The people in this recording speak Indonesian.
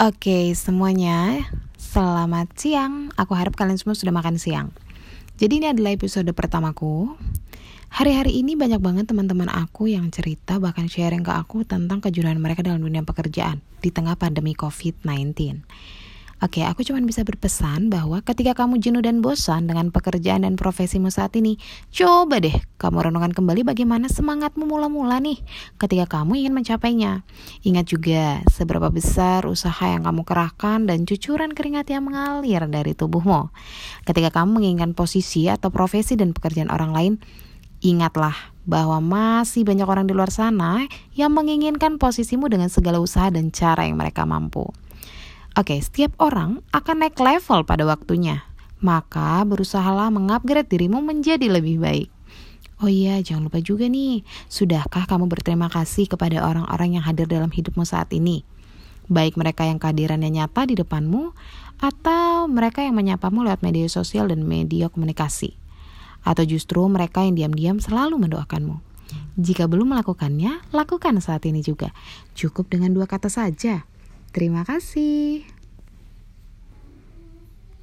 Oke, semuanya, selamat siang. Aku harap kalian semua sudah makan siang. Jadi ini adalah episode pertamaku. Hari-hari ini banyak banget teman-teman aku yang cerita bahkan sharing ke aku tentang kejuruan mereka dalam dunia pekerjaan di tengah pandemi COVID-19. Oke, aku cuma bisa berpesan bahwa ketika kamu jenuh dan bosan dengan pekerjaan dan profesimu saat ini, coba deh kamu renungkan kembali bagaimana semangatmu mula-mula nih ketika kamu ingin mencapainya. Ingat juga seberapa besar usaha yang kamu kerahkan dan cucuran keringat yang mengalir dari tubuhmu. Ketika kamu menginginkan posisi atau profesi dan pekerjaan orang lain, ingatlah bahwa masih banyak orang di luar sana yang menginginkan posisimu dengan segala usaha dan cara yang mereka mampu. Oke, setiap orang akan naik level pada waktunya. Maka berusahalah mengupgrade dirimu menjadi lebih baik. Oh iya, jangan lupa juga nih, sudahkah kamu berterima kasih kepada orang-orang yang hadir dalam hidupmu saat ini? Baik mereka yang kehadirannya nyata di depanmu, atau mereka yang menyapamu lewat media sosial dan media komunikasi. Atau justru mereka yang diam-diam selalu mendoakanmu. Jika belum melakukannya, lakukan saat ini juga. Cukup dengan dua kata saja. Terima kasih.